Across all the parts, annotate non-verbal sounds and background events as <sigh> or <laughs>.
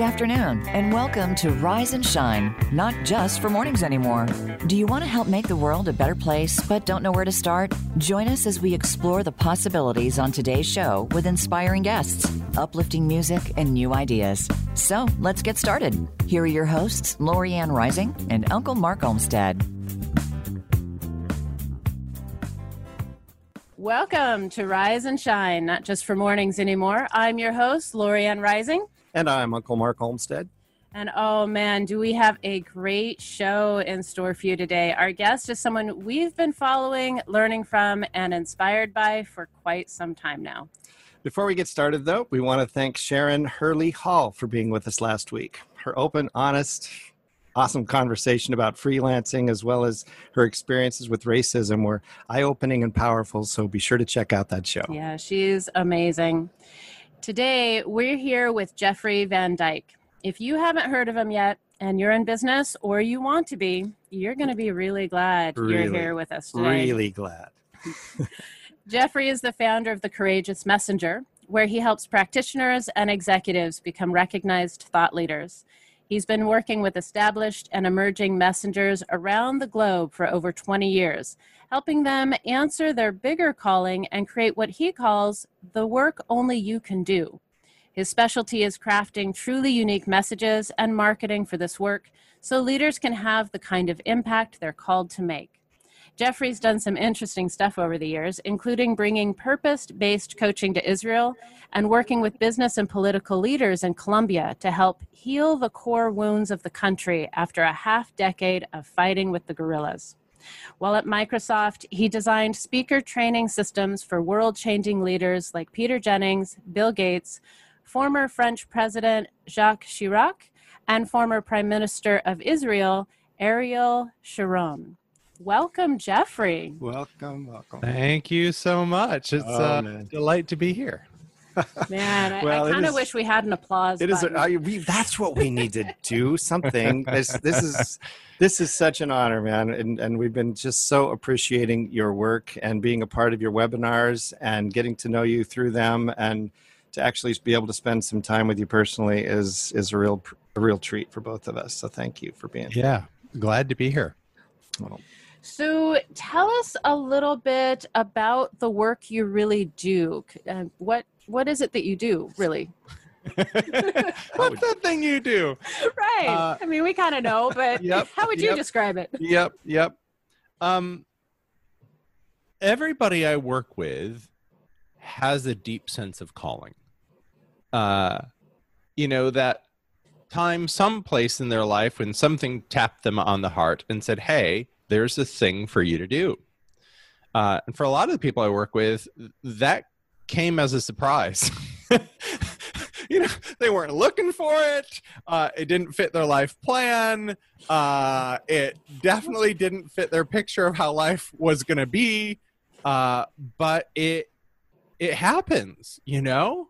Good afternoon, and welcome to Rise and Shine, not just for mornings anymore. Do you want to help make the world a better place but don't know where to start? Join us as we explore the possibilities on today's show with inspiring guests, uplifting music, and new ideas. So let's get started. Here are your hosts, Lorianne Rising and Uncle Mark Olmstead. Welcome to Rise and Shine, not just for mornings anymore. I'm your host, Lorianne Rising. And I'm Uncle Mark Olmstead. And oh man, do we have a great show in store for you today? Our guest is someone we've been following, learning from, and inspired by for quite some time now. Before we get started, though, we want to thank Sharon Hurley Hall for being with us last week. Her open, honest, awesome conversation about freelancing as well as her experiences with racism were eye opening and powerful. So be sure to check out that show. Yeah, she's amazing. Today, we're here with Jeffrey Van Dyk. If you haven't heard of him yet and you're in business or you want to be, you're going to be really glad really, you're here with us today. Really glad. <laughs> Jeffrey is the founder of The Courageous Messenger, where he helps practitioners and executives become recognized thought leaders. He's been working with established and emerging messengers around the globe for over 20 years, helping them answer their bigger calling and create what he calls the work only you can do. His specialty is crafting truly unique messages and marketing for this work so leaders can have the kind of impact they're called to make. Jeffrey's done some interesting stuff over the years, including bringing purpose based coaching to Israel and working with business and political leaders in Colombia to help heal the core wounds of the country after a half decade of fighting with the guerrillas. While at Microsoft, he designed speaker training systems for world changing leaders like Peter Jennings, Bill Gates, former French President Jacques Chirac, and former Prime Minister of Israel, Ariel Sharon. Welcome, Jeffrey. Welcome, welcome. Thank you so much. It's Oh, a man. delight to be here. Man, I, Well, I it kind of wish we had an applause. It is. button. I, we, that's what we need to do. Something. This, this is. This is such an honor, man, and and we've been just so appreciating your work and being a part of your webinars and getting to know you through them, and to actually be able to spend some time with you personally is is a real a real treat for both of us. So thank you for being. here. Yeah, glad to be here. Well, So, tell us a little bit about the work you really do. Uh, what What is it that you do, really? <laughs> What's that thing you do? Right. Uh, I mean, we kind of know, but <laughs> Yep, how would you yep. describe it? Yep, yep. Um, everybody I work with has a deep sense of calling. Uh, you know that time, some place in their life when something tapped them on the heart and said, "Hey, there's a thing for you to do." Uh, and for a lot of the people I work with, that came as a surprise. <laughs> you know, they weren't looking for it. Uh, it didn't fit their life plan. Uh, it definitely didn't fit their picture of how life was going to be. Uh, but it it happens, you know.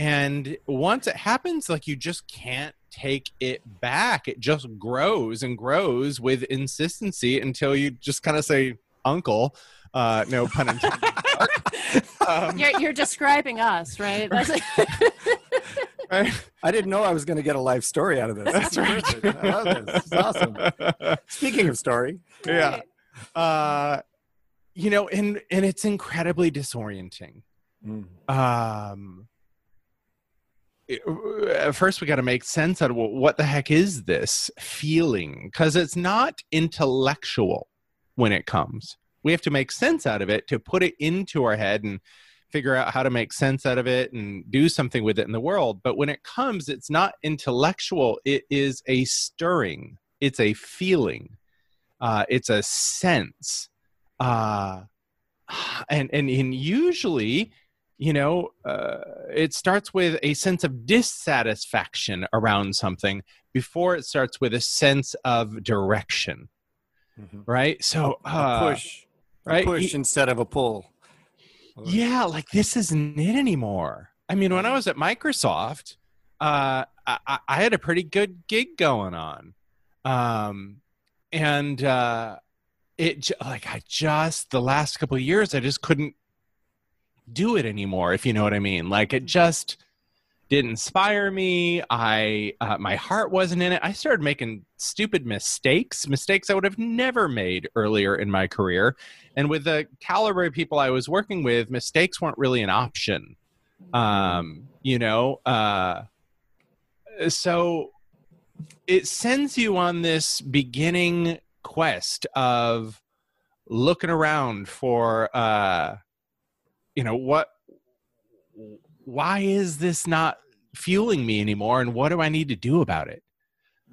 And once it happens, like you just can't take it back. It just grows and grows with insistency until you just kind of say, "Uncle." Uh, no pun intended. <laughs> um, You're, you're describing us, right? That's, <laughs> right? I didn't know I was going to get a life story out of this. That's right. I love this. This is awesome. Speaking of story, yeah. Uh, you know, and and it's incredibly disorienting. Um, it- at first, we got to make sense out of well, what the heck is this feeling because it's not intellectual when it comes. We have to make sense out of it to put it into our head and figure out how to make sense out of it and do something with it in the world. But when it comes, it's not intellectual. It is a stirring. It's a feeling. Uh, it's a sense. Uh, <sighs> and, and and usually, you know, uh, it starts with a sense of dissatisfaction around something before it starts with a sense of direction, right? So a uh, push, right? a push instead of a pull. Yeah, like this isn't it anymore. I mean, when I was at Microsoft, uh, I, I- I had a pretty good gig going on, um, and uh, it like I just the last couple of years I just couldn't do it anymore. If you know what I mean, like it just didn't inspire me. I uh, my heart wasn't in it. I started making stupid mistakes, mistakes I would have never made earlier in my career. And with the caliber of people I was working with, mistakes weren't really an option. Um, you know, uh, so it sends you on this beginning quest of looking around for uh you know what why is this not fueling me anymore and what do i need to do about it?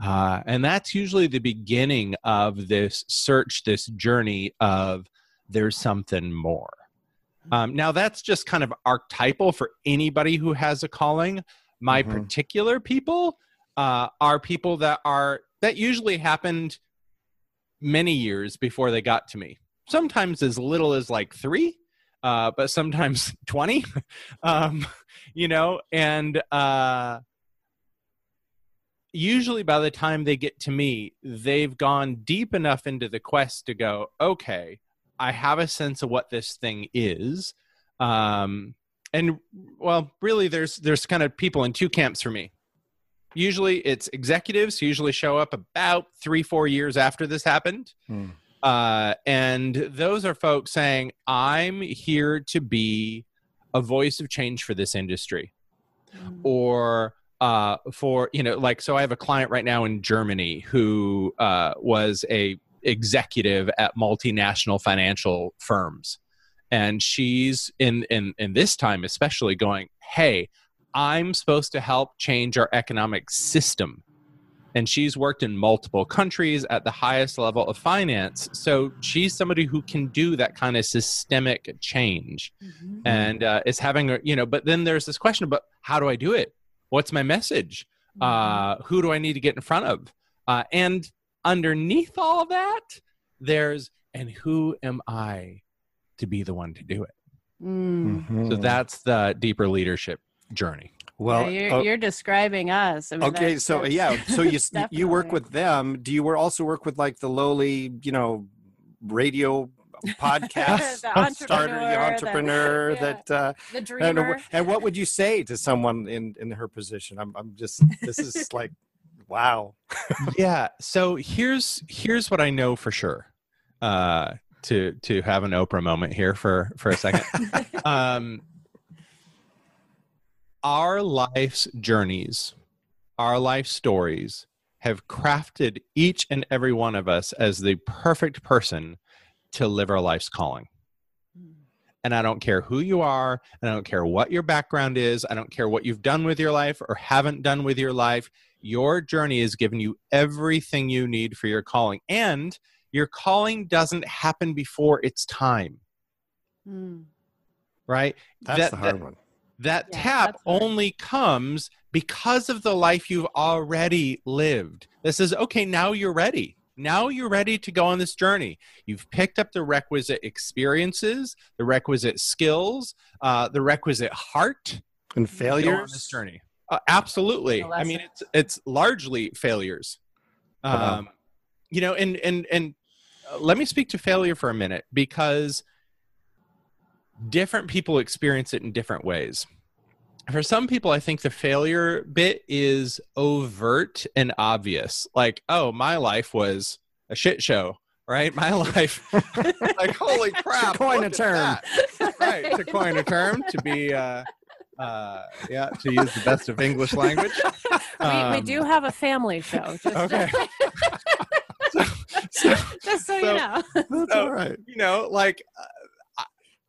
Uh, and that's usually the beginning of this search this journey of there's something more. Um, now that's just kind of archetypal for anybody who has a calling. My Mhm. particular people uh, are people that are that usually happened many years before they got to me. Sometimes as little as like three uh, but sometimes <laughs> 20 um, you know and uh, usually by the time they get to me they've gone deep enough into the quest to go okay i have a sense of what this thing is um, and well really there's there's kind of people in two camps for me usually it's executives who usually show up about three four years after this happened Hmm. Uh, and those are folks saying i'm here to be a voice of change for this industry. Or uh, for you know like so i have a client right now in germany who uh, was a executive at multinational financial firms. And she's in in in this time especially going hey i'm supposed to help change our economic system and she's worked in multiple countries at the highest level of finance. So she's somebody who can do that kind of systemic change. Mm-hmm. and uh, is having a you know but then there's this question about how do i do it? What's my message? Uh, who do i need to get in front of? Uh, and underneath all of that there's and who am i to be the one to do it? Mm. Mhm. so that's the deeper leadership journey well. yeah, you're, oh, you're describing us. I mean, okay, that- so that's yeah, so you <laughs> you work with them. Do you also work with like the lowly, you know, radio podcast <laughs> The <laughs> starter, entrepreneur the that- entrepreneur yeah. that, uh, the and, dreamer. and what would you say to someone in in her position? I'm I'm just this is like, wow. yeah so here's here's what i know for sure uh to to have an oprah moment here for for a second um our life's journeys our life stories have crafted each and every one of us as the perfect person to live our life's calling and I don't care who you are, and I don't care what your background is, I don't care what you've done with your life or haven't done with your life. Your journey has given you everything you need for your calling. And your calling doesn't happen before it's time, Mm. right? That's That- the hard that- one. That Yeah, tap that's hard. only comes because of the life you've already lived. This is okay, now you're ready. Now you're ready to go on this journey. You've picked up the requisite experiences, the requisite skills, uh, the requisite heart And to go on failures. this journey. Uh, absolutely. I mean, it's it's largely failures. Wow. Um, you know, and and and uh, let me speak to failure for a minute because different people experience it in different ways. For some people, I think the failure bit is overt and obvious. Like, oh, my life was a shit show, right? My <laughs> life, <laughs> like, holy crap! coin a term. right? To coin a term, to be, uh, uh, yeah, to use the best of English language. <laughs> we, we Um, do have a family show. Just, Okay. So, just so, so- you know. That's So- all right. you know, like uh, I-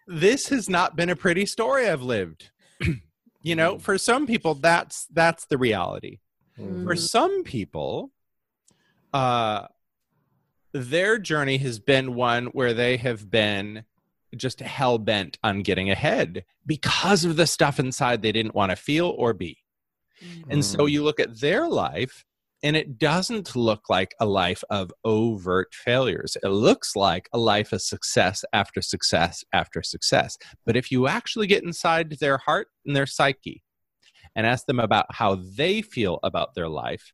this has not been a pretty story I've lived. <clears throat> you know, for some people, that's that's the reality. For Mhm. some people, uh, their journey has been one where they have been just hell bent on getting ahead because of the stuff inside they didn't want to feel or be. And so Mm. you look at their life, and it doesn't look like a life of overt failures. It looks like a life of success after success after success. But if you actually get inside their heart and their psyche and ask them about how they feel about their life,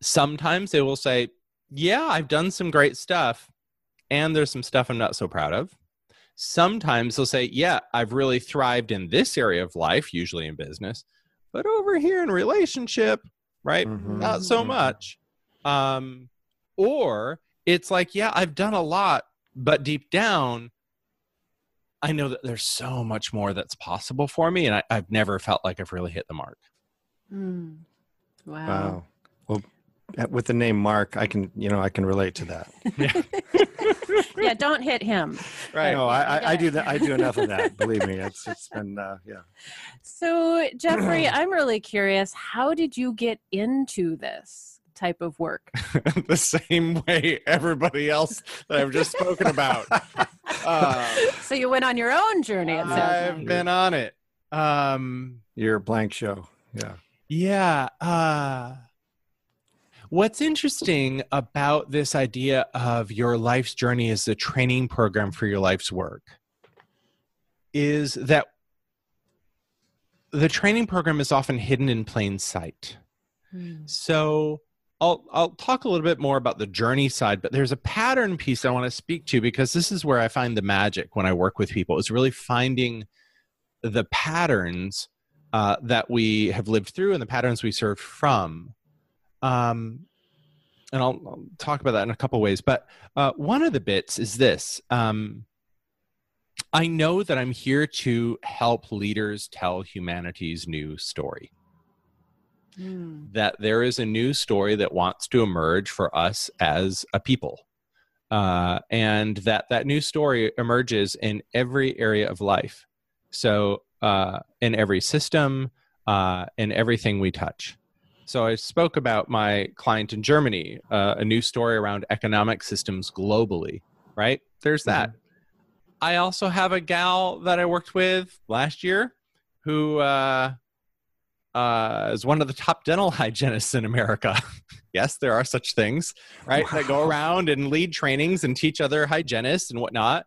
sometimes they will say, Yeah, I've done some great stuff, and there's some stuff I'm not so proud of. sometimes they'll say, Yeah, I've really thrived in this area of life, usually in business, but over here in relationship, right? Mhm. Not so Mhm. much. Um, or it's like, Yeah, I've done a lot, but deep down, I know that there's so much more that's possible for me, and I, I've never felt like I've really hit the mark. Mm. Wow. Wow. Well, with the name Mark, I can, you know, I can relate to that. <laughs> yeah, don't hit him. Right. No, I, I, I do that. I do enough of that. Believe me, it's it's been, uh, yeah. So, Jeffrey, <clears throat> I'm really curious. How did you get into this type of work? <laughs> the same way everybody else that I've just spoken about. <laughs> Uh, So you went on your own journey. It sounds I've like. been on it. Um, Your blank show. Yeah. yeah. Uh, what's interesting about this idea of your life's journey as a training program for your life's work is that the training program is often hidden in plain sight. Mm. So I'll I'll talk a little bit more about the journey side, but there's a pattern piece I want to speak to because this is where I find the magic when I work with people is really finding the patterns uh, that we have lived through and the patterns we served from. Um, and I'll, I'll talk about that in a couple ways. But uh, one of the bits is this. Um, I know that I'm here to help leaders tell humanity's new story Mm. that there is a new story that wants to emerge for us as a people uh, and that that new story emerges in every area of life so uh, in every system uh, in everything we touch so i spoke about my client in germany uh, a new story around economic systems globally right there's that i also have a gal that i worked with last year who uh, uh, is one of the top dental <laughs> hygienists in America. <laughs> yes, there are such things, right? That go around and lead trainings and teach other hygienists and whatnot.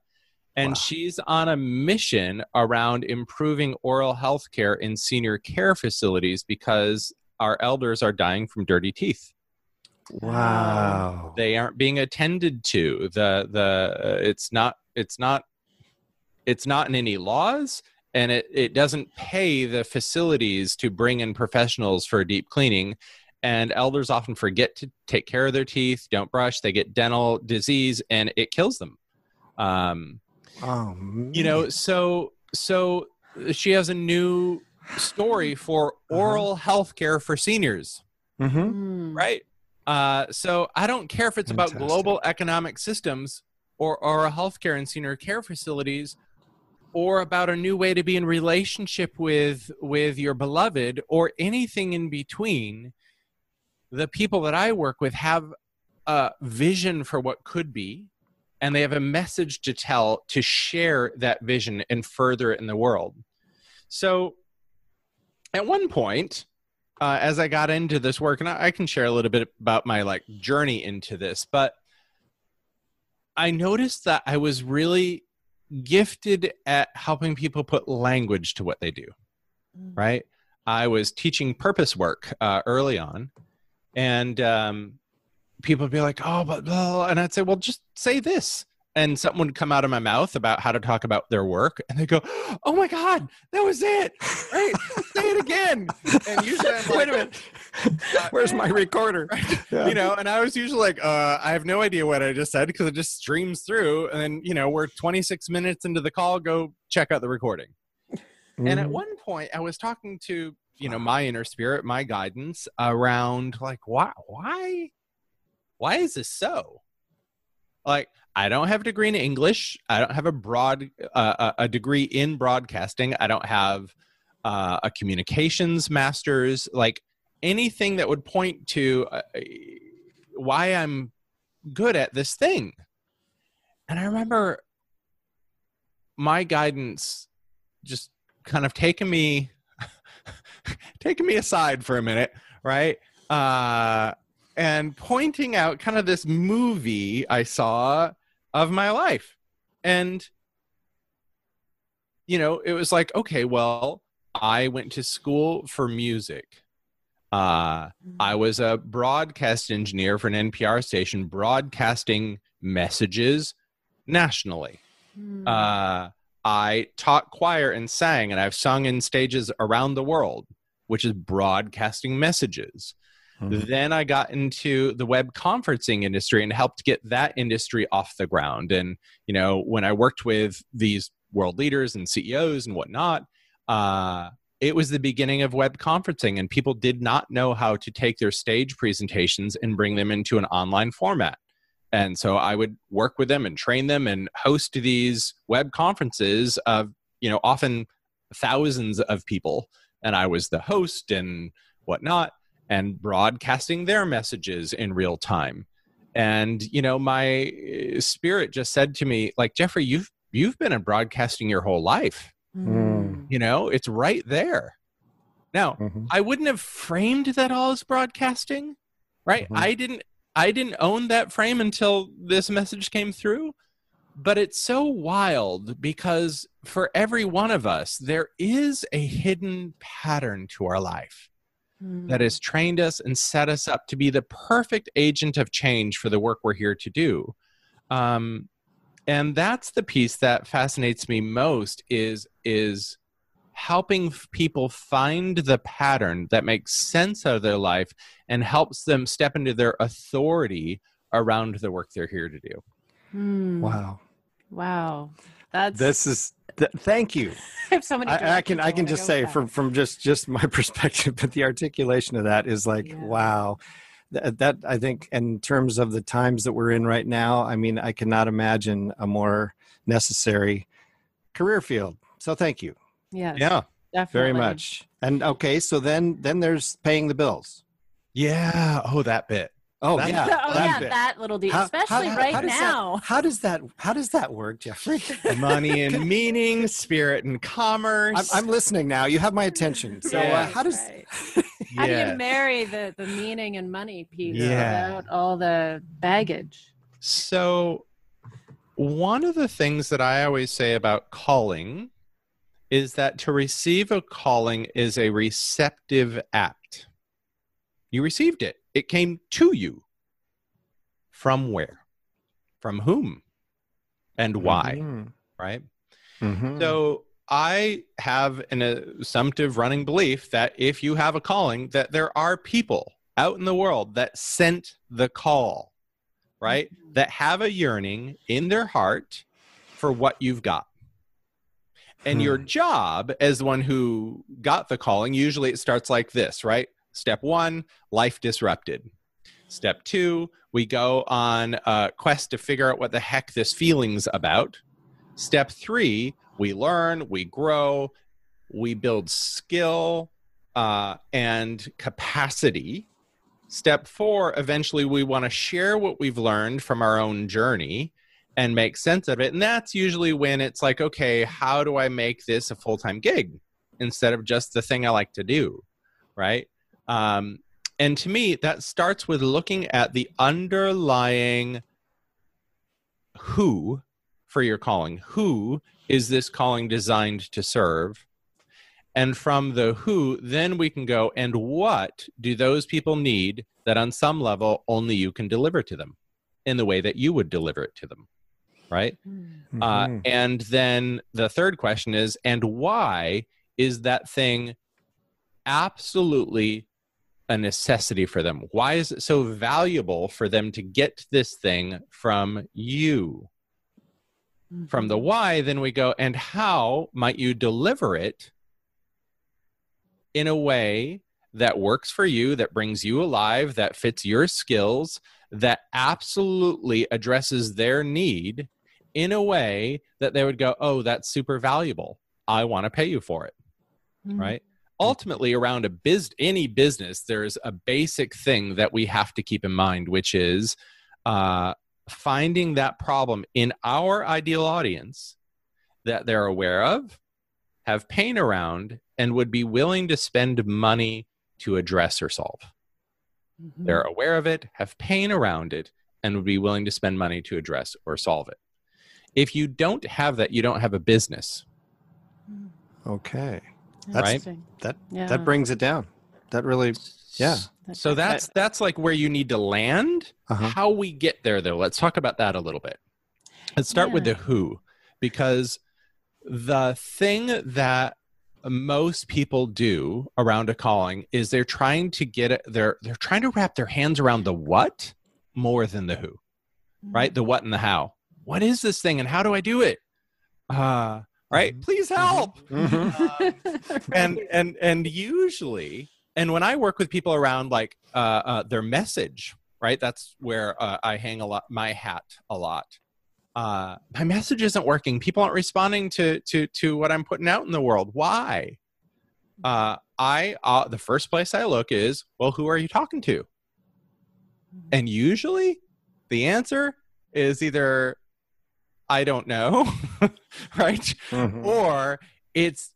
And Wow. she's on a mission around improving oral health care in senior care facilities because our elders are dying from dirty teeth. Wow. They aren't being attended to. The the uh, it's not it's not it's not in any laws and it, it doesn't pay the facilities to bring in professionals for deep cleaning and elders often forget to take care of their teeth don't brush they get dental disease and it kills them um, oh, you know so so she has a new story for oral health care for seniors. Mm-hmm. Mm. right? Uh, so i don't care if it's about global economic systems or or healthcare and senior care facilities or about a new way to be in relationship with with your beloved or anything in between the people that i work with have a vision for what could be and they have a message to tell to share that vision and further it in the world. So at one point uh, as i got into this work and I, I can share a little bit about my like journey into this but i noticed that i was really gifted at helping people put language to what they do Mm. right i was teaching purpose work uh, early on and um, people would be like oh but blah, and i'd say well just say this and something would come out of my mouth about how to talk about their work and they go oh my god that was it right say it again and usually i'm like Wait a minute. Where's my recorder? <laughs> Yeah. you know and i was usually like uh, i have no idea what i just said because it just streams through and then you know we're 26 minutes into the call go check out the recording and at Mhm. one point i was talking to you know my inner spirit my guidance around like why why why is this so like i don't have a degree in english. I don't have a broad uh, a a degree in broadcasting. I don't have uh, a communications master's. Like anything that would point to uh, why i'm good at this thing. And i remember my guidance just kind of taking me <laughs> taking me aside for a minute right? Uh and pointing out kind of this movie i saw of my life and you know it was like okay well i went to school for music uh I was a broadcast engineer for an NPR station broadcasting messages nationally. Hmm. Uh, I taught choir and sang, and I've sung in stages around the world, which is broadcasting messages. Mhm. Then I got into the web conferencing industry and helped get that industry off the ground. And, you know, when I worked with these world leaders and CEOs and whatnot, uh, it was the beginning of web conferencing, and people did not know how to take their stage presentations and bring them into an online format. And so I would work with them and train them and host these web conferences of, you know, often thousands of people. And I was the host and whatnot and broadcasting their messages in real time. And, you know, my uh, spirit just said to me, like, Jeffrey, you've you've been in broadcasting your whole life. Hmm. You know, it's right there. Now, Mhm. I wouldn't have framed that all as broadcasting, right? Mhm. I didn't I didn't own that frame until this message came through. But it's so wild because for every one of us, there is a hidden pattern to our life That has trained us and set us up to be the perfect agent of change for the work we're here to do. Um, and that's the piece that fascinates me most is is helping people find the pattern that makes sense out of their life and helps them step into their authority around the work they're here to do. Hmm. Wow. Wow. That's This is th- thank you. <laughs> I have so many. I, I can I can just say with that. from from just just my <laughs> perspective, but the articulation of that is like Yeah. wow. That, that I think in terms of the times that we're in right now, I mean, I cannot imagine a more necessary career field. So thank you Yes. Yeah. Definitely. very much. And okay, so then then there's paying the bills. Yeah. Oh, that bit. Oh That- yeah, oh that yeah, bit. that little deal, especially how- right how does that- now. how does that how does that work, Jeffrey? <laughs> <laughs> Money and <laughs> meaning, spirit and commerce. I'm, I'm listening now. You have my attention. So uh, how does Right. How do you marry the the meaning and money piece Yeah. without all the baggage? So, one of the things that I always say about calling is that to receive a calling is a receptive act. You received it, it came to you. From where? From whom? And why? Mhm. Right? Mhm. So I have an assumptive running belief that if you have a calling, that there are people out in the world that sent the call, right? That have a yearning in their heart for what you've got. And your job as the one who got the calling, usually it starts like this, right? Step one, life disrupted. Step two, we go on a quest to figure out what the heck this feeling's about. Step three, we learn, we grow, we build skill uh, and capacity. Step four, eventually we want to share what we've learned from our own journey and make sense of it. And that's usually when it's like, okay, how do I make this a full time gig instead of just the thing I like to do? Right. Um, and to me, that starts with looking at the underlying who for your calling. Who is this calling designed to serve? And from the who, then we can go, and what do those people need that on some level only you can deliver to them in the way that you would deliver it to them? Right. Uh, Mhm. and then the third question is, and why is that thing absolutely a necessity for them? Why is it so valuable for them to get this thing from you? From the why, then we go, and how might you deliver it in a way that works for you, that brings you alive, that fits your skills, that absolutely addresses their need in a way that they would go, oh, that's super valuable. I want to pay you for it Mhm. right ultimately around a biz any business there's a basic thing that we have to keep in mind which is uh, finding that problem in our ideal audience that they're aware of have pain around and would be willing to spend money to address or solve. Mhm. they're aware of it have pain around it and would be willing to spend money to address or solve it. If you don't have that you don't have a business. Okay. Right? That Yeah. that brings it down. That really yeah. So that's that's like where you need to land. Uh-huh. How we get there though. Let's talk about that a little bit. Let's start with the who. because the thing that most people do around a calling is they're trying to get it they're they're trying to wrap their hands around the what more than the who right the what and the how what is this thing and how do i do it uh right? Please help. Mhm. and and and usually and when i work with people around like uh, uh their message right? That's where uh, i hang a lot my hat a lot. Uh my message isn't working. People aren't responding to to to what i'm putting out in the world. Why? Uh i uh, the first place i look is well who are you talking to? And usually the answer is either i don't know <laughs> right Mhm. or it's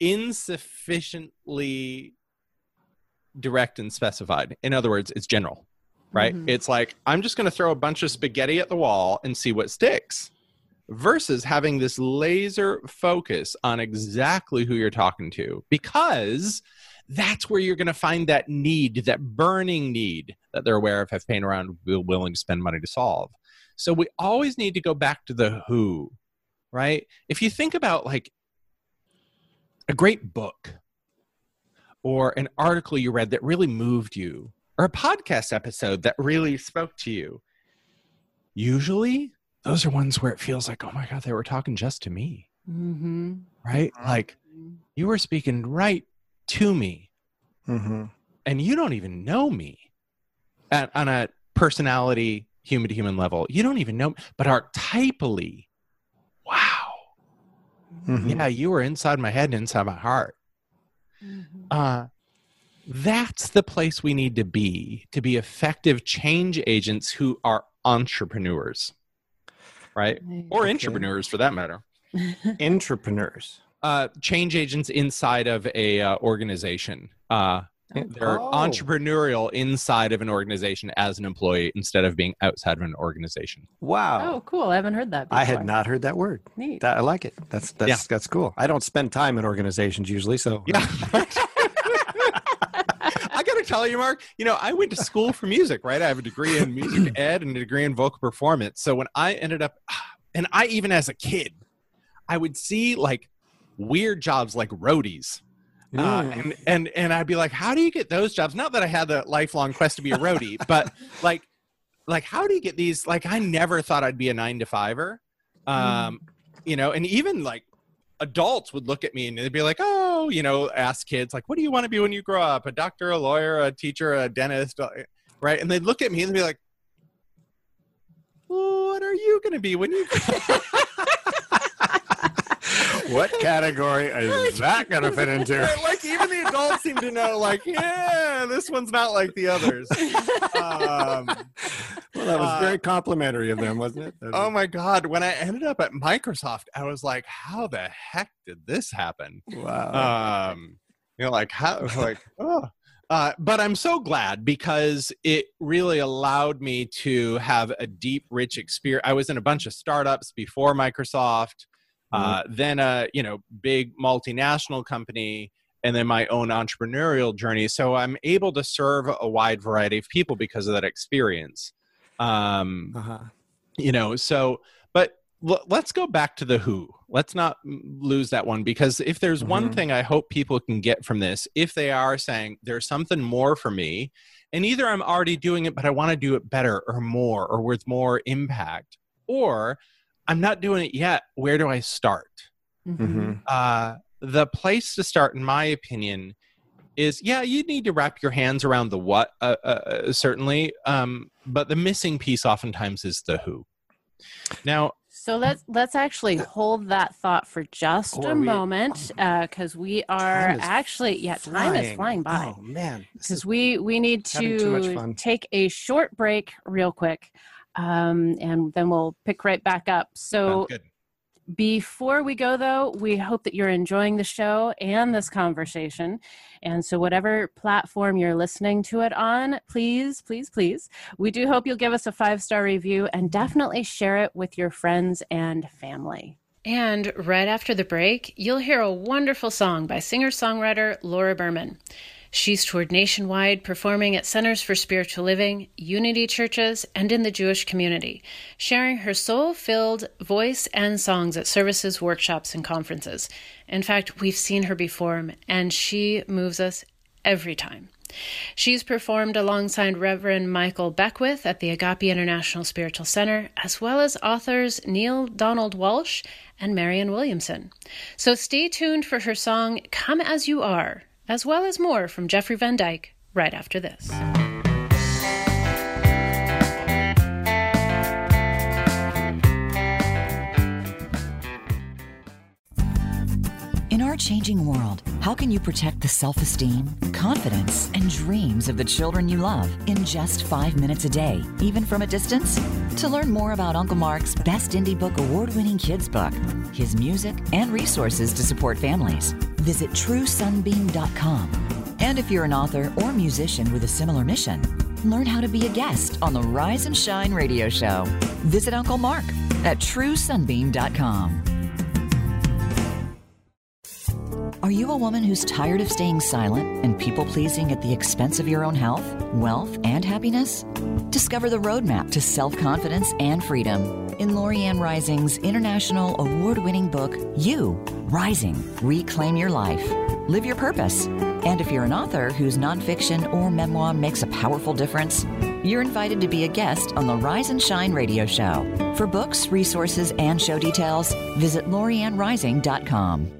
insufficiently direct and specified. In other words, it's general, right? Mhm. It's like, I'm just going to throw a bunch of spaghetti at the wall and see what sticks versus having this laser focus on exactly who you're talking to because that's where you're going to find that need, that burning need that they're aware of, have pain around, will- willing to spend money to solve. So we always need to go back to the who, right? If you think about like a great book or an article you read that really moved you or a podcast episode that really spoke to you, usually those are ones where it feels like, oh my God, they were talking just to me, Mm-hmm. right? Like you were speaking right to me Mhm. and you don't even know me at, on a personality human to human level. You don't even know, but archetypally, wow. Mhm. Yeah, you were inside my head and inside my heart. Mm-hmm. uh, that's the place we need to be to be effective change agents who are entrepreneurs, right? Or entrepreneurs for that matter. Entrepreneurs. Uh, change agents inside of a uh, organization. Uh, Oh, they're Oh. entrepreneurial inside of an organization as an employee instead of being outside of an organization. Wow. Oh, cool. I haven't heard that before. I had not heard that word. Neat. That, I like it. That's that's Yeah. that's cool. I don't spend time in organizations usually, so Yeah. <laughs> I got to tell you, Mark, you know, I went to school for music, right? I have a degree in music <clears throat> ed and a degree in vocal performance. So when I ended up, <sighs> and I even as a kid, I would see like weird jobs like roadies. Uh, Mm. and, and and I'd be like, how do you get those jobs? Not that I had the lifelong quest to be a roadie, <laughs> but like, like how do you get these? Like, I never thought I'd be a nine to fiver, um, you know. And even like adults would look at me and they'd be like, oh, you know, ask kids like, what do you want to be when you grow up? A doctor, a lawyer, a teacher, a dentist, uh, right? And they'd look at me and they'd be like, what are you going to be when you? <laughs> what category is that going to fit into? <laughs> like even the adults seem to know like yeah this one's not like the others um, Well, that was Uh, very complimentary of them, wasn't it? Was- oh my god when i ended up at microsoft i was like how the heck did this happen wow. um you know like how like oh uh, but I'm so glad because it really allowed me to have a deep, rich experience. I was in a bunch of startups before Microsoft, uh, then a you know big multinational company, and then my own entrepreneurial journey. So I'm able to serve a wide variety of people because of that experience. Um, uh-huh. you know so but l- let's go back to the who let's not lose that one because if there's one Mhm. thing i hope people can get from this if they are saying there's something more for me and either i'm already doing it but i want to do it better or more or with more impact or i'm not doing it yet. Where do i start? Mhm. uh, the place to start, in my opinion, is yeah, you need to wrap your hands around the what, uh, uh, certainly, um, but the missing piece oftentimes is the who. Now, So let's let's actually hold that thought for just a are we- moment, because we are actually yeah, time is flying. by. Oh man, Because we we need having too much to take a short break real quick, um, and then we'll pick right back up. So. Before we go, though, we hope that you're enjoying the show and this conversation. And so, whatever platform you're listening to it on, please, please, please, we do hope you'll give us a five star review and definitely share it with your friends and family. And right after the break, you'll hear a wonderful song by singer songwriter Laura Berman. She's toured nationwide, performing at Centers for Spiritual Living, Unity churches, and in the Jewish community, sharing her soul filled voice and songs at services, workshops, and conferences. In fact, we've seen her perform, and she moves us every time. She's performed alongside Reverend Michael Beckwith at the Agape International Spiritual Center, as well as authors Neale Donald Walsch and Marianne Williamson. So stay tuned for her song Come As You Are as well as more from Jeffrey Van Dyk right after this. In our changing world, how can you protect the self esteem, confidence, and dreams of the children you love in just five minutes a day, even from a distance? To learn more about Uncle Mark's Best Indie Book award winning kids book, his music, and resources to support families, visit TrueSunbeam.com. And if you're an author or musician with a similar mission, learn how to be a guest on the Rise and Shine radio show. Visit Uncle Mark at TrueSunbeam.com. Are you a woman who's tired of staying silent and people pleasing at the expense of your own health, wealth, and happiness? Discover the roadmap to self confidence and freedom in Lorianne Rising's international award winning book, You Rising Reclaim Your Life. Live your purpose. And if you're an author whose nonfiction or memoir makes a powerful difference, you're invited to be a guest on the Rise and Shine radio show. For books, resources, and show details, visit LorianneRising.com.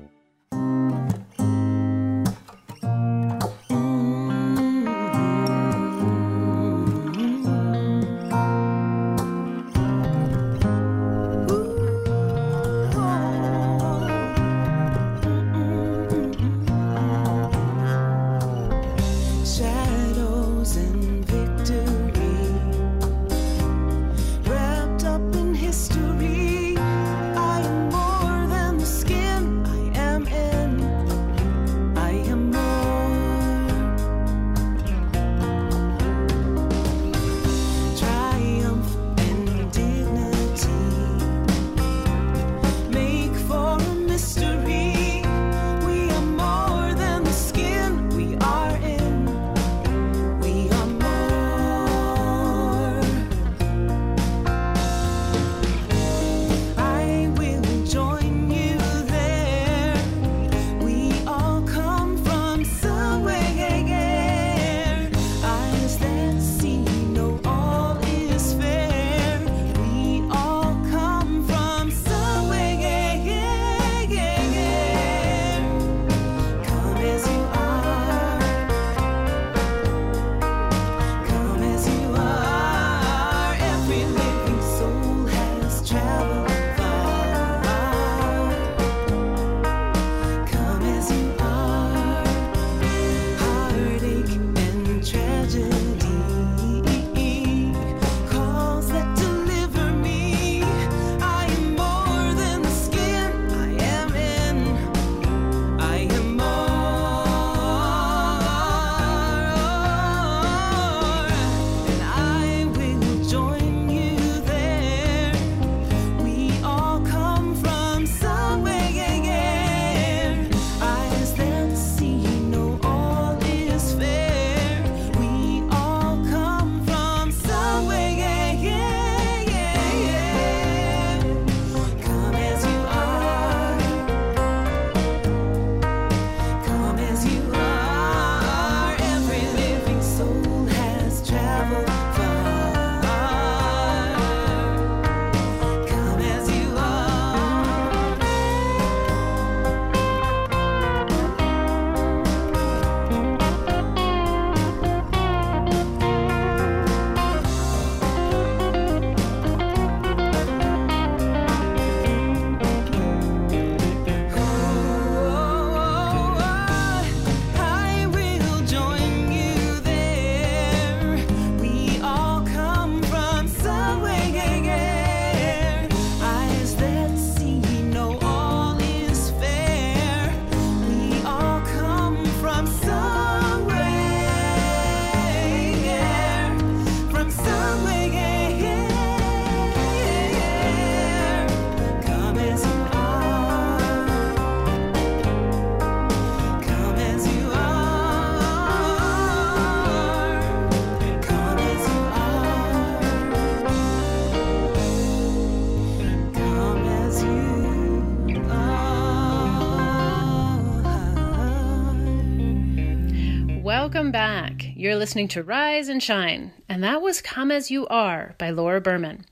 listening to Rise and Shine, and that was Come As You Are by Laura Berman.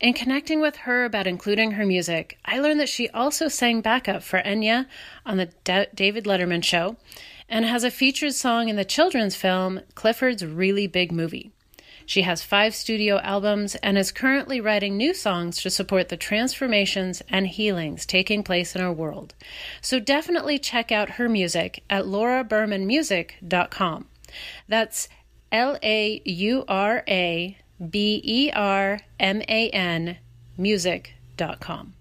In connecting with her about including her music, I learned that she also sang backup for Enya on the Da- David Letterman show and has a featured song in the children's film Clifford's Really Big Movie. She has five studio albums and is currently writing new songs to support the transformations and healings taking place in our world. So definitely check out her music at laurabermanmusic.com. That's L A U R A B E R M A N music.com.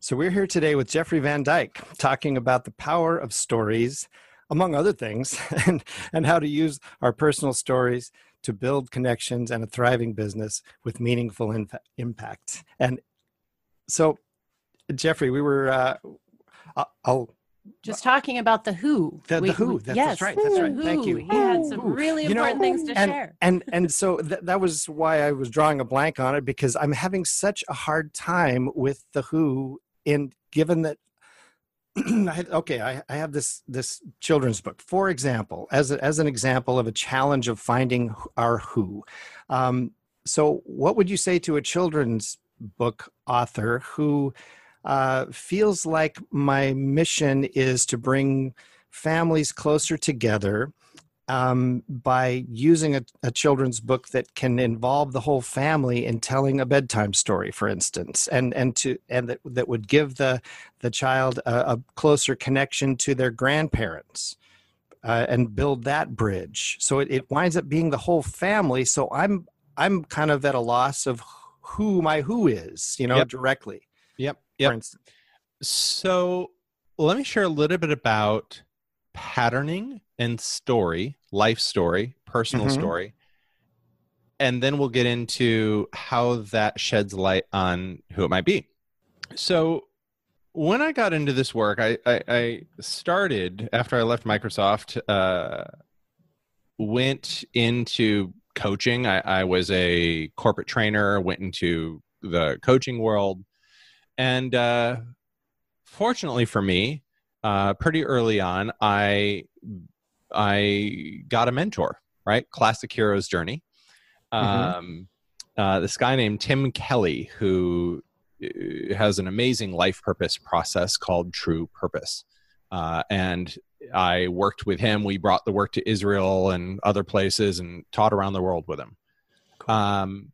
So we're here today with Jeffrey Van Dyk talking about the power of stories, among other things, <laughs> and, and how to use our personal stories to build connections and a thriving business with meaningful impact. And so, Jeffrey, we were, uh, I'll, Just talking about the Who. The- the Who. That's- that's yes, right, that's right. the Thank you. He had some Who. really You know, important things to and, share. And and so th- that was why I was drawing a blank on it because I'm having such a hard time with the Who. And given that, <clears throat> I had, okay, I, I have this this children's book. For example, as a, as an example of a challenge of finding our Who. Um, so, what would you say to a children's book author who uh, feels like my mission is to bring families closer together um, by using a, a children's book that can involve the whole family in telling a bedtime story, for instance, and and to and that, that would give the the child a, a closer connection to their grandparents. Uh, and build that bridge, so it, it winds up being the whole family. So I'm I'm kind of at a loss of who my who is, you know, Yep. directly. Yep. For instance. So let me share a little bit about patterning and story, life story, personal Mhm. story. And then we'll get into how that sheds light on who it might be. So when I got into this work, I, I, I started after I left Microsoft, uh, went into coaching. I, I was a corporate trainer, went into the coaching world. And uh, fortunately for me, uh, pretty early on, I I got a mentor. Right, classic hero's journey. Mhm. Um, uh, this guy named Tim Kelley, who uh, has an amazing life purpose process called True Purpose, uh, and I worked with him. We brought the work to Israel and other places, and taught around the world with him. Um,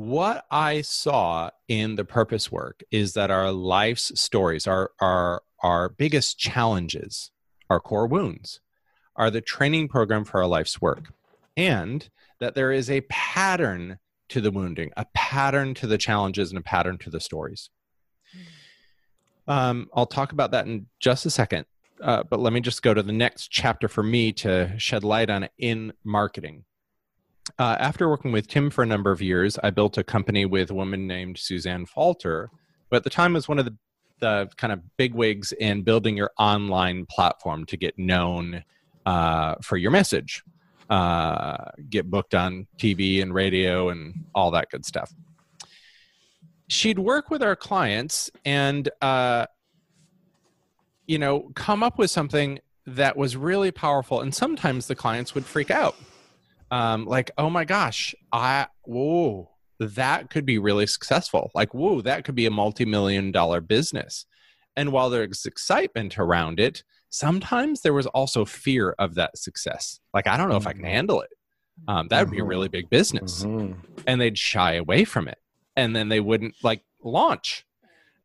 what I saw in the purpose work is that our life's stories, our our our biggest challenges, our core wounds, are the training program for our life's work, and that there is a pattern to the wounding, a pattern to the challenges, and a pattern to the stories. Um, I'll talk about that in just a second, uh, but let me just go to the next chapter for me to shed light on it in marketing. Uh, after working with Tim for a number of years, I built a company with a woman named Suzanne Falter, who at the time was one of the, the kind of bigwigs in building your online platform to get known uh, for your message, uh, get booked on TV and radio and all that good stuff. She'd work with our clients and, uh, you know, come up with something that was really powerful. And sometimes the clients would freak out um, like, oh my gosh, I whoa, that could be really successful. Like, whoa, that could be a multi-million dollar business. And while there's excitement around it, sometimes there was also fear of that success. Like, I don't know if I can handle it. Um, that would be a really big business, Mhm. and they'd shy away from it, and then they wouldn't like launch.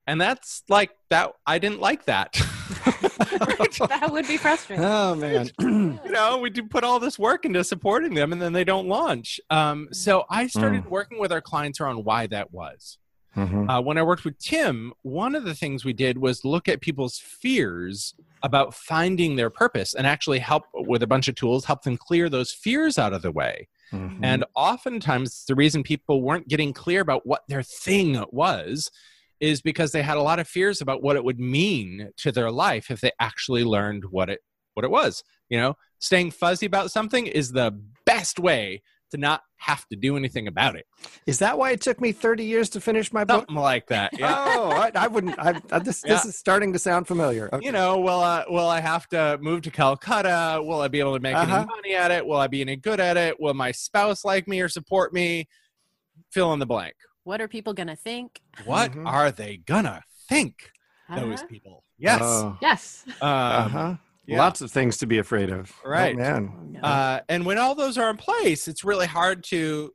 And that's like that. I didn't like that. <laughs> <laughs> that would be frustrating. Oh man. <clears throat> you know, we do put all this work into supporting them and then they don't launch. Um, so I started Mm. working with our clients around why that was. Mhm. Uh, when I worked with Tim, one of the things we did was look at people's fears about finding their purpose and actually help with a bunch of tools, help them clear those fears out of the way. Mhm. And oftentimes, the reason people weren't getting clear about what their thing was is because they had a lot of fears about what it would mean to their life if they actually learned what it what it was. You know, staying fuzzy about something is the best way to not have to do anything about it. Is that why it took me 30 years to finish my book? Something like that. Yeah. <laughs> Oh, I, I wouldn't. I, I, this, this is starting to sound familiar. Okay. you know, will I, will I have to move to Calcutta? Will I be able to make Uh-huh. any money at it? Will I be any good at it? Will my spouse like me or support me? Fill in the blank. What are people going to think? What Mhm. are they gonna think? Those Uh-huh. people. Yes. Oh, Yes. Um, uh-huh. yeah. Lots of things to be afraid of. Oh, Right. man. Uh, and when all those are in place, it's really hard to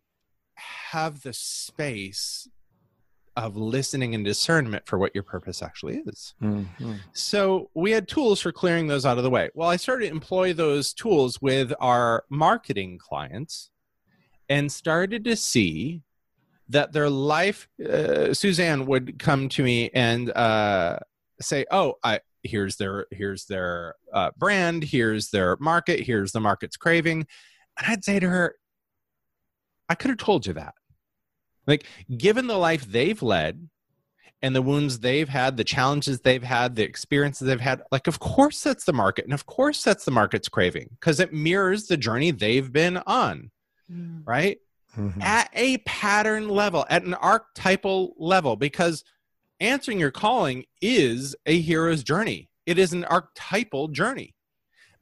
have the space of listening and discernment for what your purpose actually is. Mhm. So we had tools for clearing those out of the way. Well, I started to employ those tools with our marketing clients and started to see that their life, uh, Suzanne would come to me and uh, say, "Oh, I here's their here's their uh, brand, here's their market, here's the market's craving," and I'd say to her, "I could have told you that. Like, given the life they've led." and the wounds they've had, the challenges they've had, the experiences they've had, like, of course, that's the market. And of course, that's the market's craving because it mirrors the journey they've been on, Mm. right? Mhm. At a pattern level, at an archetypal level, because answering your calling is a hero's journey. It is an archetypal journey.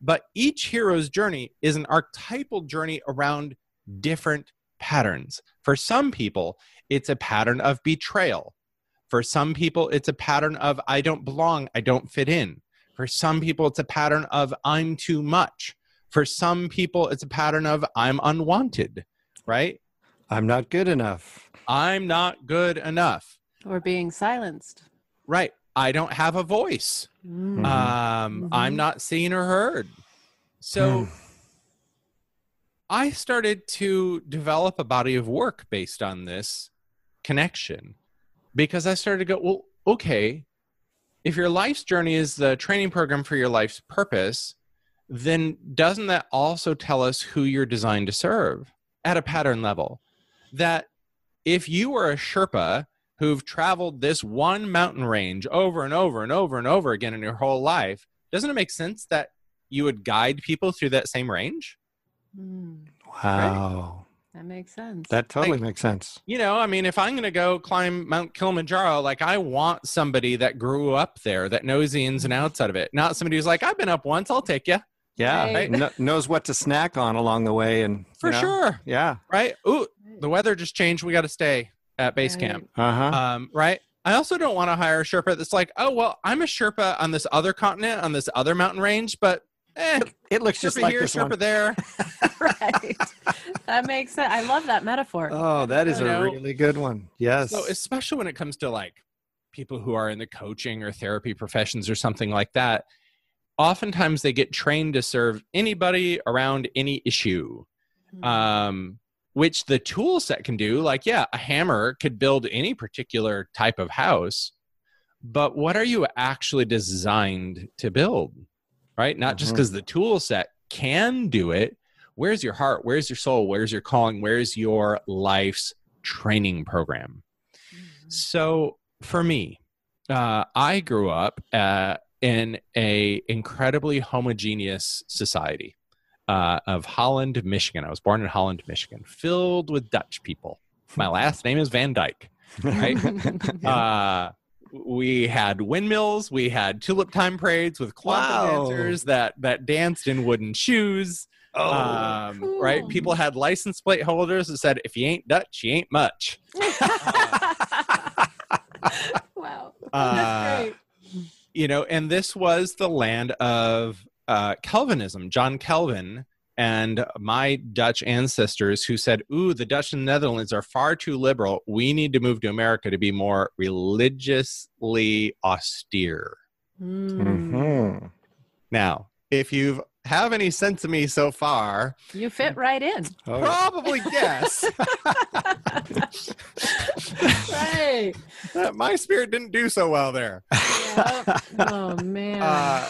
But each hero's journey is an archetypal journey around different patterns. For some people, it's a pattern of betrayal. For some people, it's a pattern of I don't belong, I don't fit in. For some people, it's a pattern of I'm too much. For some people, it's a pattern of I'm unwanted, right? I'm not good enough. I'm not good enough, Or being silenced. right? I don't have a voice. Mm. Mhm. Um, I'm Mhm. not seen or heard. So Hmm. I started to develop a body of work based on this connection because I started to go, well, okay, if your life's journey is the training program for your life's purpose, then doesn't that also tell us who you're designed to serve at a pattern level? That if you were a Sherpa who've traveled this one mountain range over and over and over and over again in your whole life, doesn't it make sense that you would guide people through that same range? Mm. Wow. That makes sense. That totally Like- makes sense. you know, I mean, if I'm going to go climb Mount Kilimanjaro, like I want somebody that grew up there, that knows the ins and outs out of it, not somebody who's like, I've been up once, I'll take you. Yeah. Right. Kno- knows what to snack on along the way. And For you know, sure. Yeah. Right? Ooh, the weather just changed. We got to stay at base Right. camp. Uh huh. Um, right? I also don't want to hire a Sherpa that's like, oh, well, I'm a Sherpa on this other continent, on this other mountain range, but eh, it looks just like here, this Sherpa one. there. <laughs> <laughs> right. That makes sense. I love that metaphor. Oh, that is You a know? really good one. Yes. So, especially when it comes to like people who are in the coaching or therapy professions or something like that, oftentimes they get trained to serve anybody around any issue, Mm. um, which the tool set can do. Like, yeah, a hammer could build any particular type of house, but what are you actually designed to build? Right? Not just Mhm. because the tool set can do it. Where's your heart? Where's your soul? Where's your calling? Where's your life's training program? Mm. So for me, uh, I grew up uh, in a incredibly homogeneous society uh, of Holland, Michigan. I was born in Holland, Michigan, filled with Dutch people. My <laughs> last name is Van Dyk. Right? <laughs> uh, we had windmills. We had tulip time parades with clown Wow. dancers that that danced in wooden shoes. oh. um, cool. Right? People had license plate holders that said, "If you ain't Dutch, you ain't much." <laughs> wow. Uh, That's great. You know, and this was the land of uh, Calvinism, John Calvin, and my Dutch ancestors who said, Ooh, the Dutch and Netherlands are far too liberal. We need to move to America to be more religiously austere. Mm. Mhm. Now, if you have any sense of me so far, You fit right in. Oh, probably guess <laughs> right. my spirit didn't do so well there. Yep. <laughs> Oh man. Uh,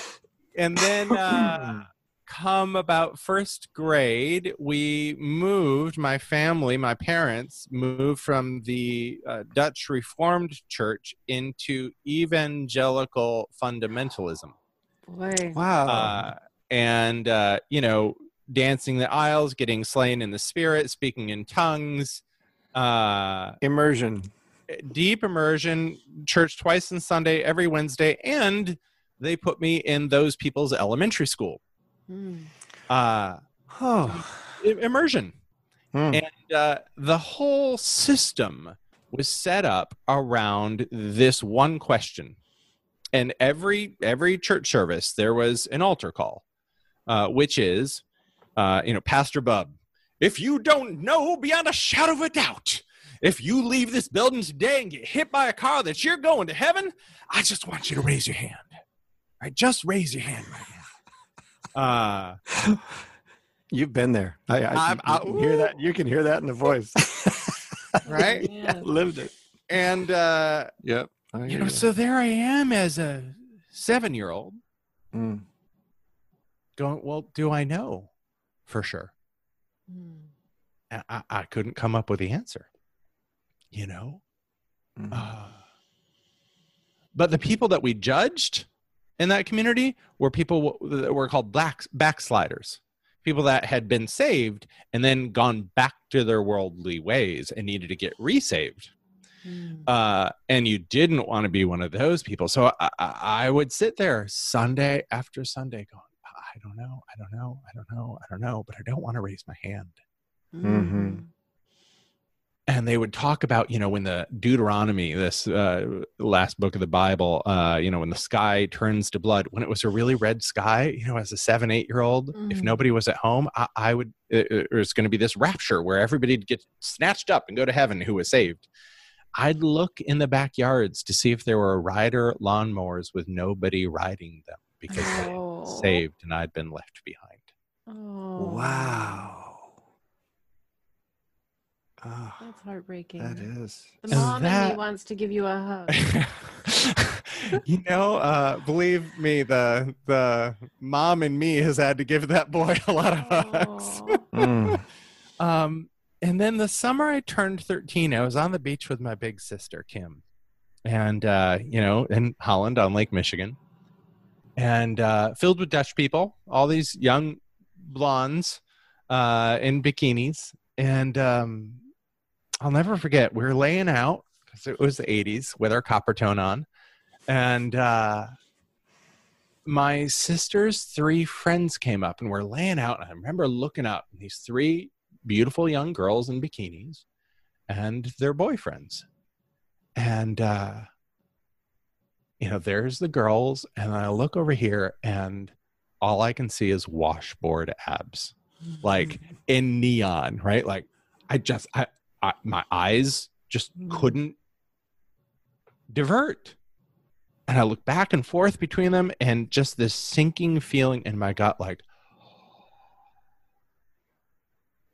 and then uh, come about first grade we moved my family my parents moved from the uh, dutch reformed church into evangelical fundamentalism Boy. wow. uh, and uh, you know dancing the aisles, getting slain in the spirit, speaking in tongues, uh, Immersion. deep immersion, church twice on Sunday, every Wednesday, and they put me in those people's elementary school. Mm. Uh, Oh. immersion. Hmm. And uh, the whole system was set up around this one question. And every every church service, there was an altar call, uh, which is, uh, you know, Pastor Bub, if you don't know beyond a shadow of a doubt, if you leave this building today and get hit by a car that you're going to heaven, I just want you to raise your hand. Right? Just raise your hand right now. Uh, You've been there. I, I, you, I- hear that. You can hear that in the voice. <laughs> right? <laughs> Yeah. Lived it. And uh, Yep. I you know, you. so there I am as a seven year old Mm. Going, Well, do I know for sure? Mm. I, I couldn't come up with the answer, you know? Mhm. Uh, but the people that we judged in that community were people that were called black, backsliders, people that had been saved and then gone back to their worldly ways and needed to get resaved. Mm. uh, and you didn't want to be one of those people. So I, I, I would sit there Sunday after Sunday going, I don't know, I don't know, I don't know, I don't know, but I don't want to raise my hand. Mhm. And they would talk about, you know, when the Deuteronomy, this uh, last book of the Bible, uh, you know, when the sky turns to blood, when it was a really red sky, you know, as a seven, eight year old, if Mhm. nobody was at home, I, I would, it, it was going to be this rapture where everybody'd get snatched up and go to heaven who was saved. I'd look in the backyards to see if there were a rider lawnmowers with nobody riding them because Oh. were saved and I'd been left behind. Oh. Wow. Oh, That's heartbreaking. that is. The And mom in me wants to give you a hug. <laughs> you know, uh, believe me, the the mom in me has had to give that boy a lot of hugs. Oh. <laughs> Mm. Um, and then the summer I turned 13, I was on the beach with my big sister, Kim, and, uh, you know, in Holland on Lake Michigan, and uh, filled with Dutch people, all these young blondes uh, in bikinis. And um, I'll never forget, we were laying out because it was the 80s with our Coppertone on. And uh, my sister's three friends came up and we're laying out. And I remember looking up, and these three beautiful young girls in bikinis and their boyfriends. And, uh, you know, there's the girls, and I look over here, and all I can see is washboard abs, like <laughs> in neon, right? Like, I just, I, I my eyes just hmm. couldn't divert. And I look back and forth between them, and just this sinking feeling in my gut, like,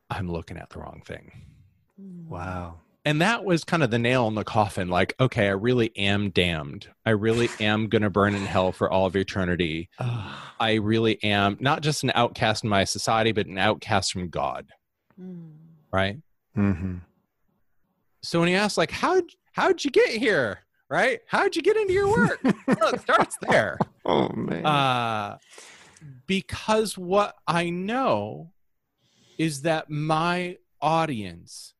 I'm looking at the wrong thing. Hmm. Wow. And that was kind of the nail in the coffin. Like, okay, I really am damned. I really <sighs> am going to burn in hell for all of eternity. I really am not just an outcast in my society, but an outcast from God. Mm. Right. Mm-hmm. So when you ask, like, how'd, how'd you get here? Right. How'd you get into your work? <laughs> well, it starts there. Oh man. Uh, because what I know is that my audience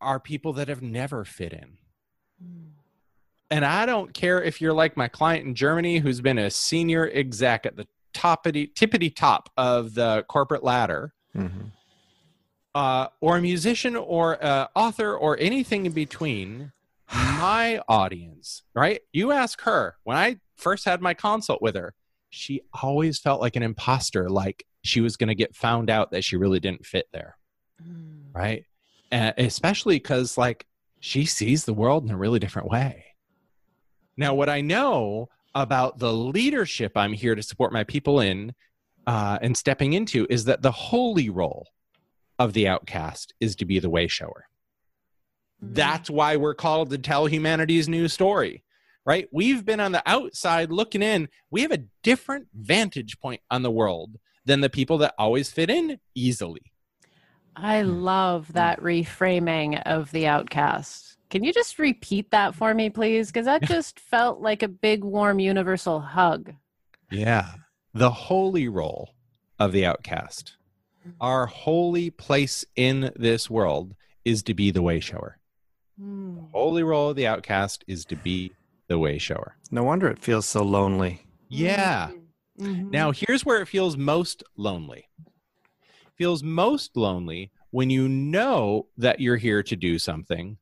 are people that have never fit in. Mm. And I don't care if you're like my client in Germany who's been a senior exec at the toppity, tippity top of the corporate ladder, Mhm. uh, or a musician or uh, author or anything in between. <sighs> My audience, right? You ask her when I first had my consult with her, she always felt like an imposter, like she was going to get found out that she really didn't fit there Mm. right? And especially because like she sees the world in a really different way. Now, what I know about the leadership I'm here to support my people in uh, and stepping into is that the holy role of the outcast is to be the way shower. That's why we're called to tell humanity's new story, right? We've been on the outside looking in. We have a different vantage point on the world than the people that always fit in easily. I Hmm. love that reframing of the outcast. Can you just repeat that for me, please? Because that just felt like a big, warm, universal hug. Yeah. The holy role of the outcast our holy place in this world is to be the way shower. Mm. Holy role of the outcast is to be the way shower. No wonder it feels so lonely. Yeah. Mhm. Now, here's where it feels most lonely. Feels most lonely when you know that you're here to do something,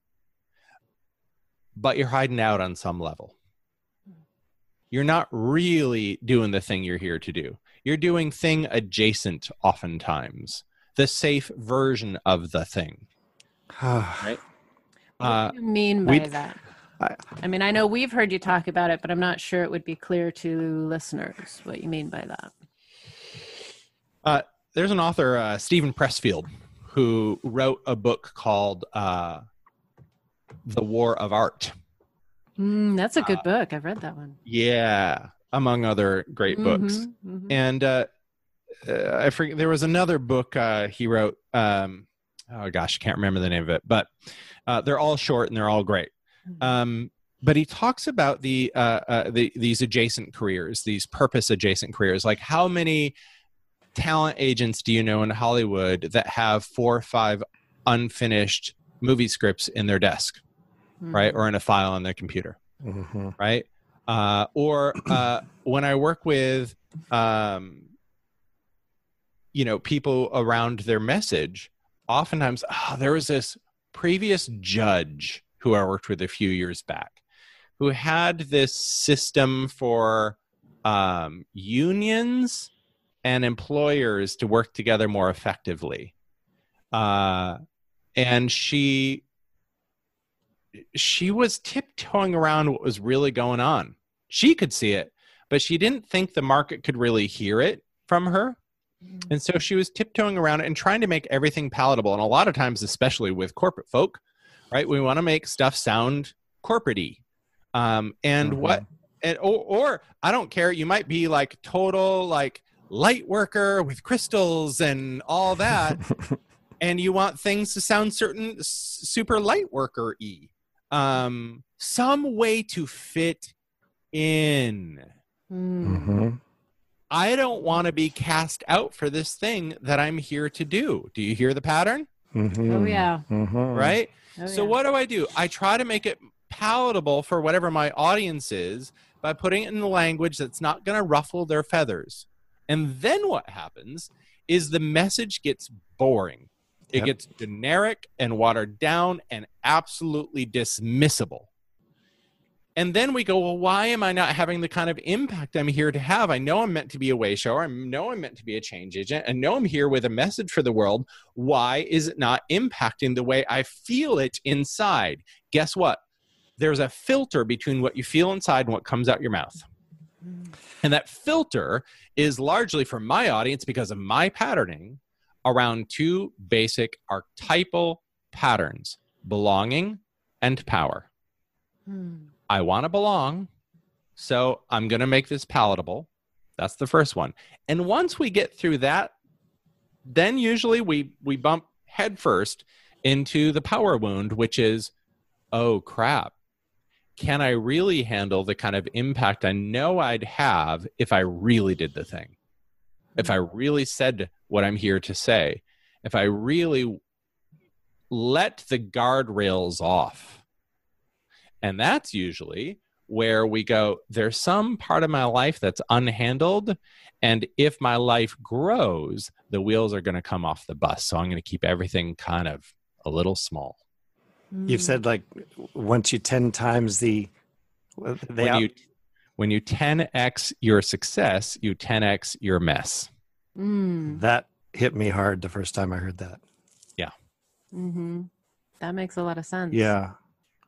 but you're hiding out on some level. You're not really doing the thing you're here to do. You're doing thing adjacent oftentimes, the safe version of the thing. <sighs> right? Uh, What do you mean by that? I- I mean, I know we've heard you talk about it, but I'm not sure it would be clear to listeners what you mean by that. Uh, there's an author, uh, Steven Pressfield, who wrote a book called uh, The War of Art. Mm, that's a good Uh, book. I've read that one. Yeah, among other great books. Mhm, mhm. And uh, uh, I forget there was another book uh, he wrote. Um, oh gosh, I can't remember the name of it, but uh, they're all short and they're all great. Um, but he talks about the, uh, uh, the these adjacent careers, these purpose adjacent careers. Like how many talent agents do you know in Hollywood that have four or five unfinished movie scripts in their desk, right, Mhm. or in a file on their computer? Mhm. right? Uh, or uh, when I work with, um, you know, people around their message, oftentimes oh, there was this previous judge who I worked with a few years back who had this system for um, unions and employers to work together more effectively. Uh, and she she was tiptoeing around what was really going on. She could see it, but she didn't think the market could really hear it from her. And so she was tiptoeing around and trying to make everything palatable. And a lot of times, especially with corporate folk, right, we want to make stuff sound corporate Um, and Mhm. what, and, or, or I don't care, you might be like total like light worker with crystals and all that. <laughs> and you want things to sound certain super light worker e um some way to fit in Mm. Mhm. i don't want to be cast out for this thing that i'm here to do do you hear the pattern Mhm. Oh, yeah. Mhm. right Oh, so yeah. what do i do i try to make it palatable for whatever my audience is by putting it in the language that's not going to ruffle their feathers and then what happens is the message gets boring. It Yep. gets generic and watered down and absolutely dismissible. And then we go well why am i not having the kind of impact i'm here to have? I know i'm meant to be a way shower. I know i'm meant to be a change agent. I know i'm here with a message for the world. Why is it not impacting the way i feel it inside? Guess what? There's a filter between what you feel inside and what comes out your mouth and that filter is largely for my audience because of my patterning around two basic archetypal patterns belonging and power. Mm. I want to belong, so I'm going to make this palatable. That's the first one. And once we get through that, then usually we we bump headfirst into the power wound, which is, oh crap, can I really handle the kind of impact I know I'd have if I really did the thing? If I really said what I'm here to say, if I really let the guardrails off. And that's usually where we go, there's some part of my life that's unhandled. And if my life grows, the wheels are going to come off the bus. So I'm going to keep everything kind of a little small. You've said like once you 10 times the, the when out- you when you 10x your success, you 10x your mess. Mm. that hit me hard the first time I heard that. Yeah. hmm That makes a lot of sense. Yeah.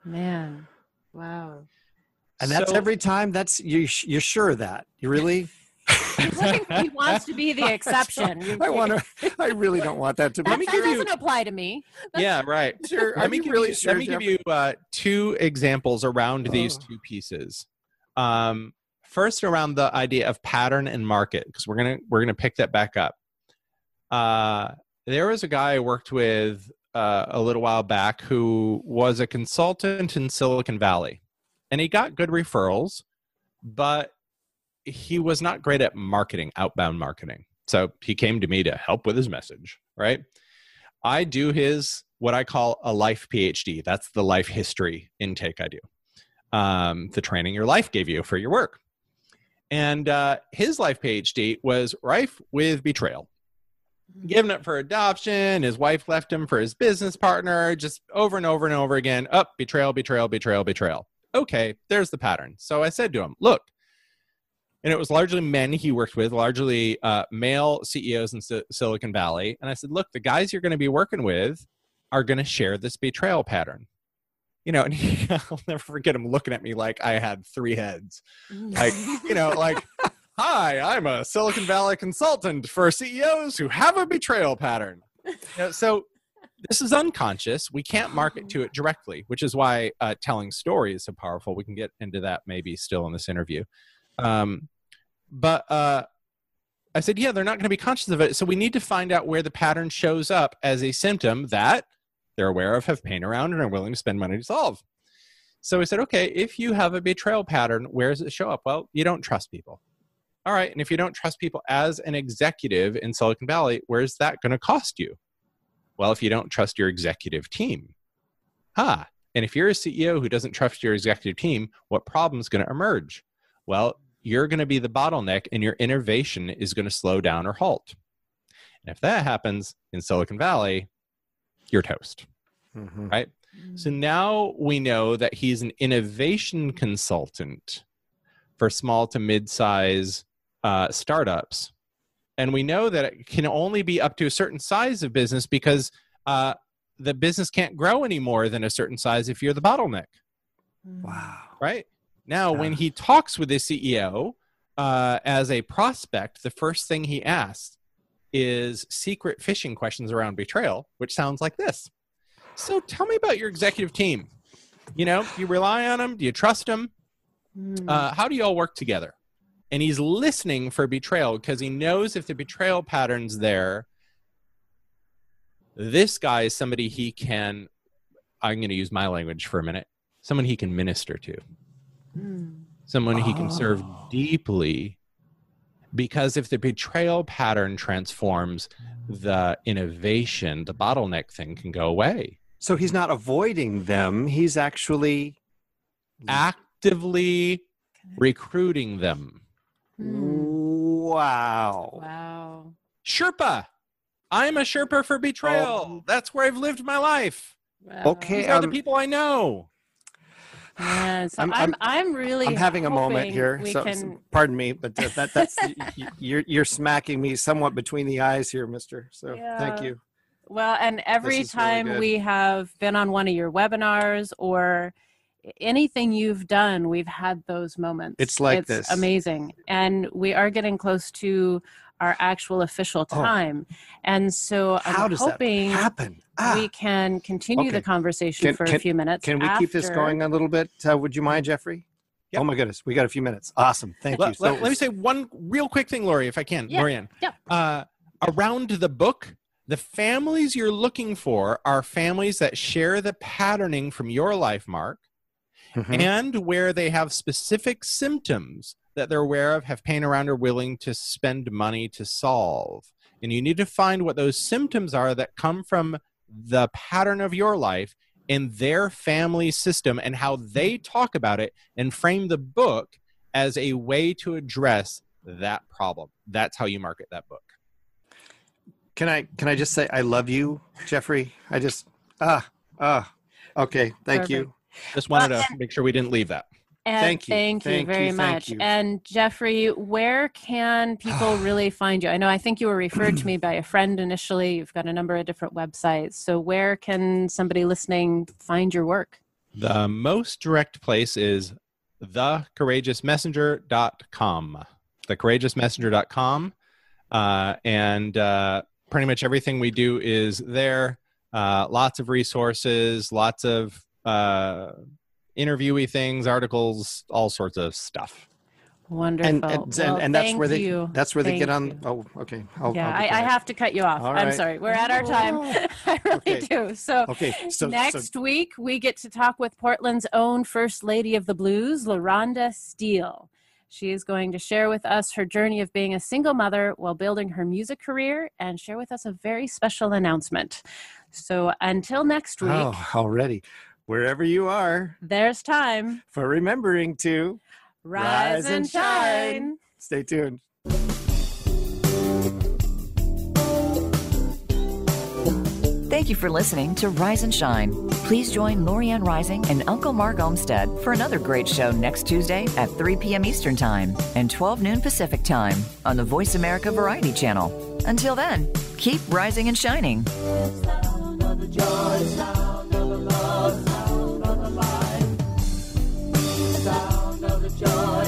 Man. Wow. And that's So- every time that's you you're sure of that. You really He's looking- he wants to be the <laughs> exception. You- I want to I really don't want that to be That, me that give you- doesn't apply to me. yeah, right. <laughs> Sure. Let me you give really you, sure, let me give Jeffrey? you uh, two examples around these Oh. two pieces. Um, first, around the idea of pattern and market, because we're gonna we're gonna pick that back up. Uh, there was a guy I worked with uh, a little while back who was a consultant in Silicon Valley, and he got good referrals, but he was not great at marketing, outbound marketing. So he came to me to help with his message, right? I do his what I call a life PhD. That's the life history intake I do. Um, the training your life gave you for your work. And uh, his life PhD was rife with betrayal. Given up for adoption, his wife left him for his business partner, just over and over and over again. Up, betrayal, betrayal, betrayal, betrayal. Okay, there's the pattern. So I said to him, Look, and it was largely men he worked with, largely uh, male CEOs in Si- Silicon Valley. And I said, look, the guys you're going to be working with are going to share this betrayal pattern. You know, and he, <laughs> I'll never forget him looking at me like I had three heads. Like, you know, <laughs> like, hi, I'm a Silicon Valley consultant for CEOs who have a betrayal pattern. You know, so this is unconscious. We can't market to it <sighs> directly, which is why uh, telling story is so powerful. We can get into that maybe still in this interview. Um, but uh, I said, yeah, they're not going to be conscious of it. So we need to find out where the pattern shows up as a symptom that they're aware of, have pain around, and are willing to spend money to solve. So I said, okay, if you have a betrayal pattern, where does it show up? Well, you don't trust people. All right. And if you don't trust people as an executive in Silicon Valley, where's that going to cost you? Well, if you don't trust your executive team. Ah. And if you're a CEO who doesn't trust your executive team, what problem's going to emerge? Well, you're going to be the bottleneck and your innovation is going to slow down or halt. And if that happens in Silicon Valley, you're toast. Mhm. Right. So now we know that he's an innovation consultant for small to mid size uh, startups. And we know that it can only be up to a certain size of business because uh, the business can't grow any more than a certain size if you're the bottleneck Wow. right? Now, when he talks with the CEO uh, as a prospect, the first thing he asks is secret fishing questions around betrayal, which sounds like this. So, tell me about your executive team. You know, do you rely on them? Do you trust them? Mm. Uh, how do you all work together? And he's listening for betrayal because he knows if the betrayal pattern's there, this guy is somebody he can, I'm going to use my language for a minute, someone he can minister to Mm. someone he can serve Oh. deeply because if the betrayal pattern transforms the innovation the bottleneck thing can go away So he's not avoiding them. He's actually actively recruiting them Mm. wow. Wow. sherpa i'm a sherpa for betrayal Oh. that's where i've lived my life wow. Okay, these are the um, people i know Yes, I'm- I'm, I'm- I'm, really. I'm having a moment here. So, can. so- pardon me, but that, that that's you're you're smacking me somewhat between the eyes here, Mister. So thank you. Well, and every is really time we have been on one of your webinars or anything you've done, we've had those moments. It's like it's this. amazing. And we are getting close to our actual official Oh. time. And so How I'm does hoping that happen? Ah, we can continue the conversation Can- for can- a few minutes. can we keep this going a little bit? Uh, would you mind, Jeffrey? Yep. Oh my goodness, we got a few minutes. Awesome, thank you. let, So, let- let me say one real quick thing lori if i can Yeah, Lorianne. yeah. Uh, around the book the families you're looking for are families that share the patterning from your life mark Mhm. and where they have specific symptoms that they're aware of, have pain around, or willing to spend money to solve. And you need to find what those symptoms are that come from the pattern of your life in their family system and how they talk about it and frame the book as a way to address that problem. That's how you market that book. can I can I just say I love you, Jeffrey? I just ah ah. Okay, thank you. Just wanted to make sure we didn't leave that. And Thank you. Thank you Thank you. very Thank much. you. And Jeffrey, where can people <sighs> really find you? I know I think you were referred to me <clears throat> by a friend initially. You've got a number of different websites. So where can somebody listening find your work? The most direct place is thecourageousmessenger.com. Thecourageousmessenger.com. Uh, and uh, pretty much everything we do is there. Uh, lots of resources, lots of uh, interviewee things, articles, all sorts of stuff. Wonderful. And and, Well, and, and that's thank where they you. that's where they get on. you. Oh, okay. I'll, yeah, I'll I, I have to cut you off. All I'm sorry. We're at our time. Oh. <laughs> I really Okay. do. So Okay, so next so, week we get to talk with Portland's own First Lady of the Blues, LaRonda Steele. She is going to share with us her journey of being a single mother while building her music career and share with us a very special announcement. So until next week, Oh, already. Wherever you are, there's time. for remembering to Rise, Rise and and shine. shine. stay tuned. Thank you for listening to Rise and Shine. Please join Lorianne Rising and Uncle Mark Olmsted for another great show next Tuesday at 3 p.m. Eastern Time and 12 noon Pacific Time on the Voice America Variety Channel. Until then, keep rising and shining alive. The sound of the joy.